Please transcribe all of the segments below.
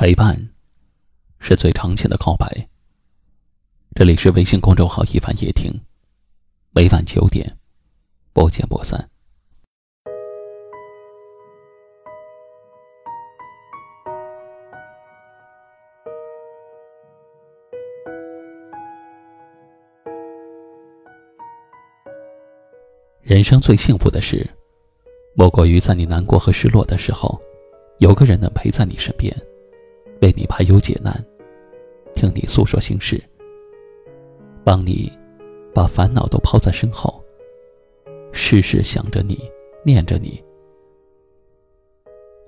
陪伴，是最长情的告白。这里是微信公众号“一凡夜听”，每晚九点，不见不散。人生最幸福的事，莫过于在你难过和失落的时候，有个人能陪在你身边。为你排忧解难，听你诉说心事，帮你把烦恼都抛在身后，事事想着你，念着你。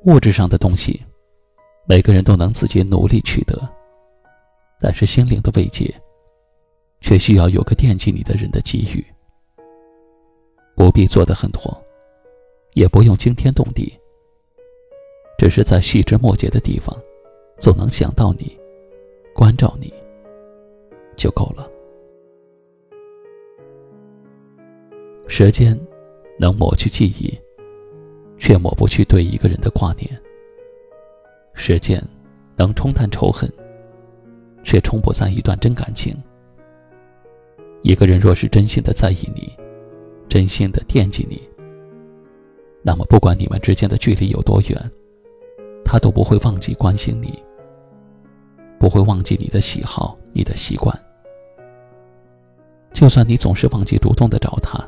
物质上的东西，每个人都能自己努力取得，但是心灵的慰藉，却需要有个惦记你的人的给予。不必做的很多，也不用惊天动地，只是在细枝末节的地方。总能想到你，关照你，就够了。时间能抹去记忆，却抹不去对一个人的挂念。时间能冲淡仇恨，却冲不散一段真感情。一个人若是真心的在意你，真心的惦记你，那么不管你们之间的距离有多远，他都不会忘记关心你。不会忘记你的喜好，你的习惯。就算你总是忘记主动的找他，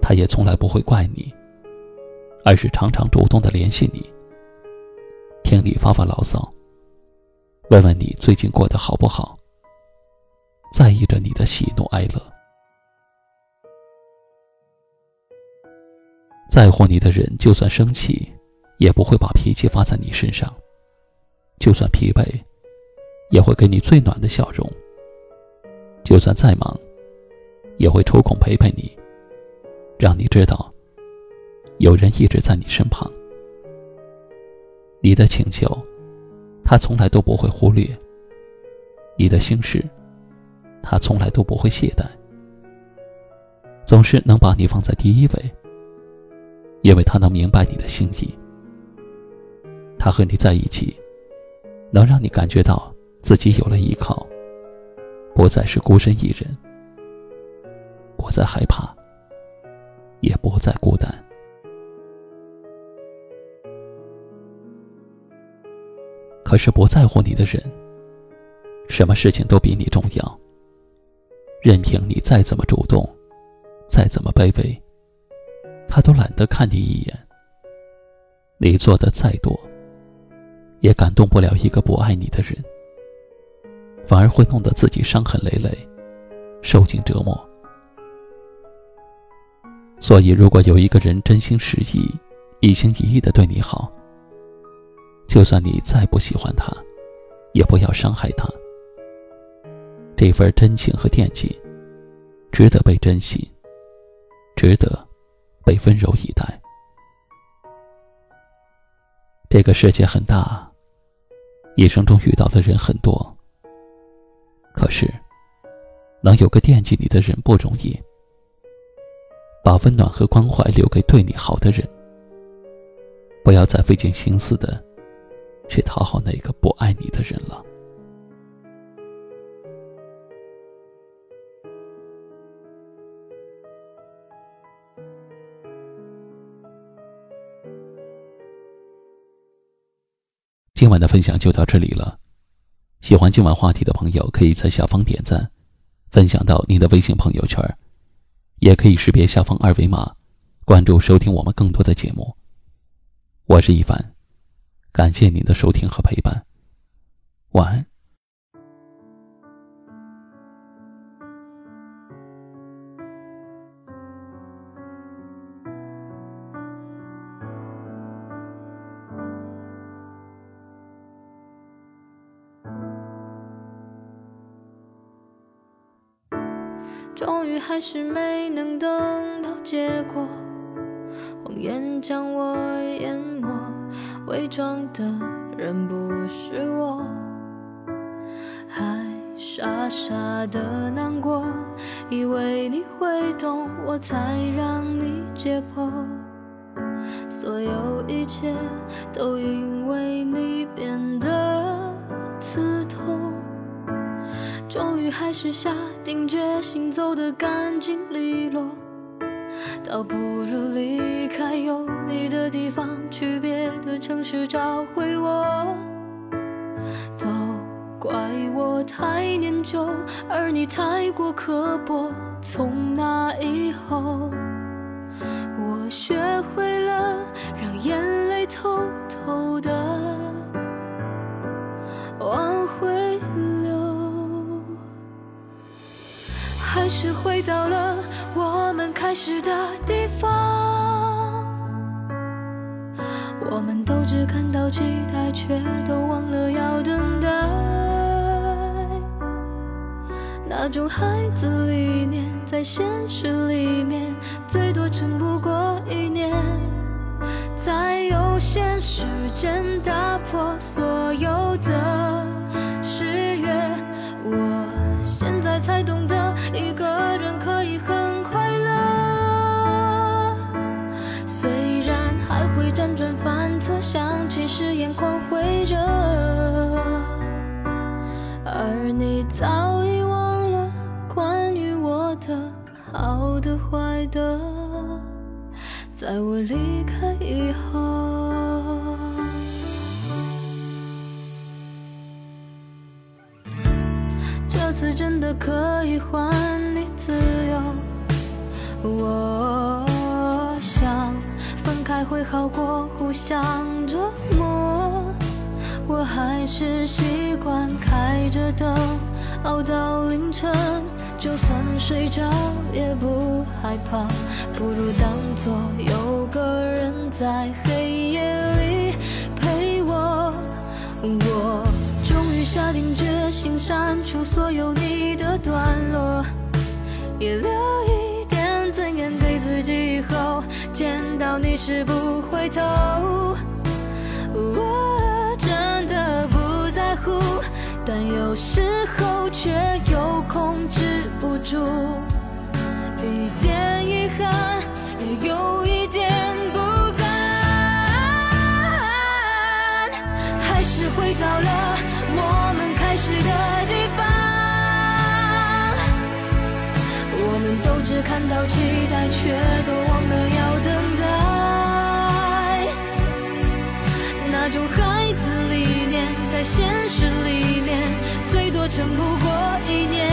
他也从来不会怪你，而是常常主动的联系你，听你发发牢骚，问问你最近过得好不好，在意着你的喜怒哀乐。在乎你的人，就算生气，也不会把脾气发在你身上；就算疲惫。也会给你最暖的笑容。就算再忙，也会抽空陪陪你，让你知道有人一直在你身旁。你的请求，他从来都不会忽略；你的心事，他从来都不会懈怠。总是能把你放在第一位，因为他能明白你的心意。他和你在一起，能让你感觉到。自己有了依靠，不再是孤身一人，不再害怕，也不再孤单。可是不在乎你的人，什么事情都比你重要。任凭你再怎么主动，再怎么卑微，他都懒得看你一眼。你做的再多，也感动不了一个不爱你的人。反而会弄得自己伤痕累累，受尽折磨。所以，如果有一个人真心实意、一心一意的对你好，就算你再不喜欢他，也不要伤害他。这份真情和惦记，值得被珍惜，值得被温柔以待。这个世界很大，一生中遇到的人很多。可是，能有个惦记你的人不容易。把温暖和关怀留给对你好的人，不要再费尽心思的去讨好那个不爱你的人了。今晚的分享就到这里了。喜欢今晚话题的朋友，可以在下方点赞，分享到您的微信朋友圈，也可以识别下方二维码，关注收听我们更多的节目。我是一凡，感谢您的收听和陪伴，晚安。终于还是没能等到结果，谎言将我淹没，伪装的人不是我，还傻傻的难过，以为你会懂，我才让你解剖，所有一切都因为你变得。终于还是下定决心走得干净利落，倒不如离开有你的地方，去别的城市找回我。都怪我太念旧，而你太过刻薄。从那以后，我学会了让眼泪偷偷的还是回到了我们开始的地方。我们都只看到期待，却都忘了要等待。那种孩子理念，在现实里面，最多撑不过一年。在有限时间打破还会辗转反侧，想起时眼眶会热，而你早已忘了关于我的好的坏的。在我离开以后，这次真的可以还你自由。我会好过互相折磨，我还是习惯开着灯熬到凌晨。就算睡着也不害怕，不如当作有个人在黑夜里陪我。我终于下定决心删除所有你的段落，也留到你时不回头。我真的不在乎。但有时候却又控制不住，一点遗憾，也有一点不甘，还是回到了我们开始的地方。我们都只看到期待，却都忘现实里面。最多撑不过一年，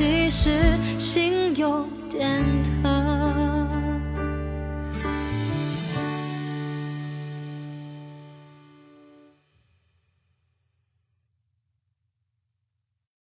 其实心有点疼。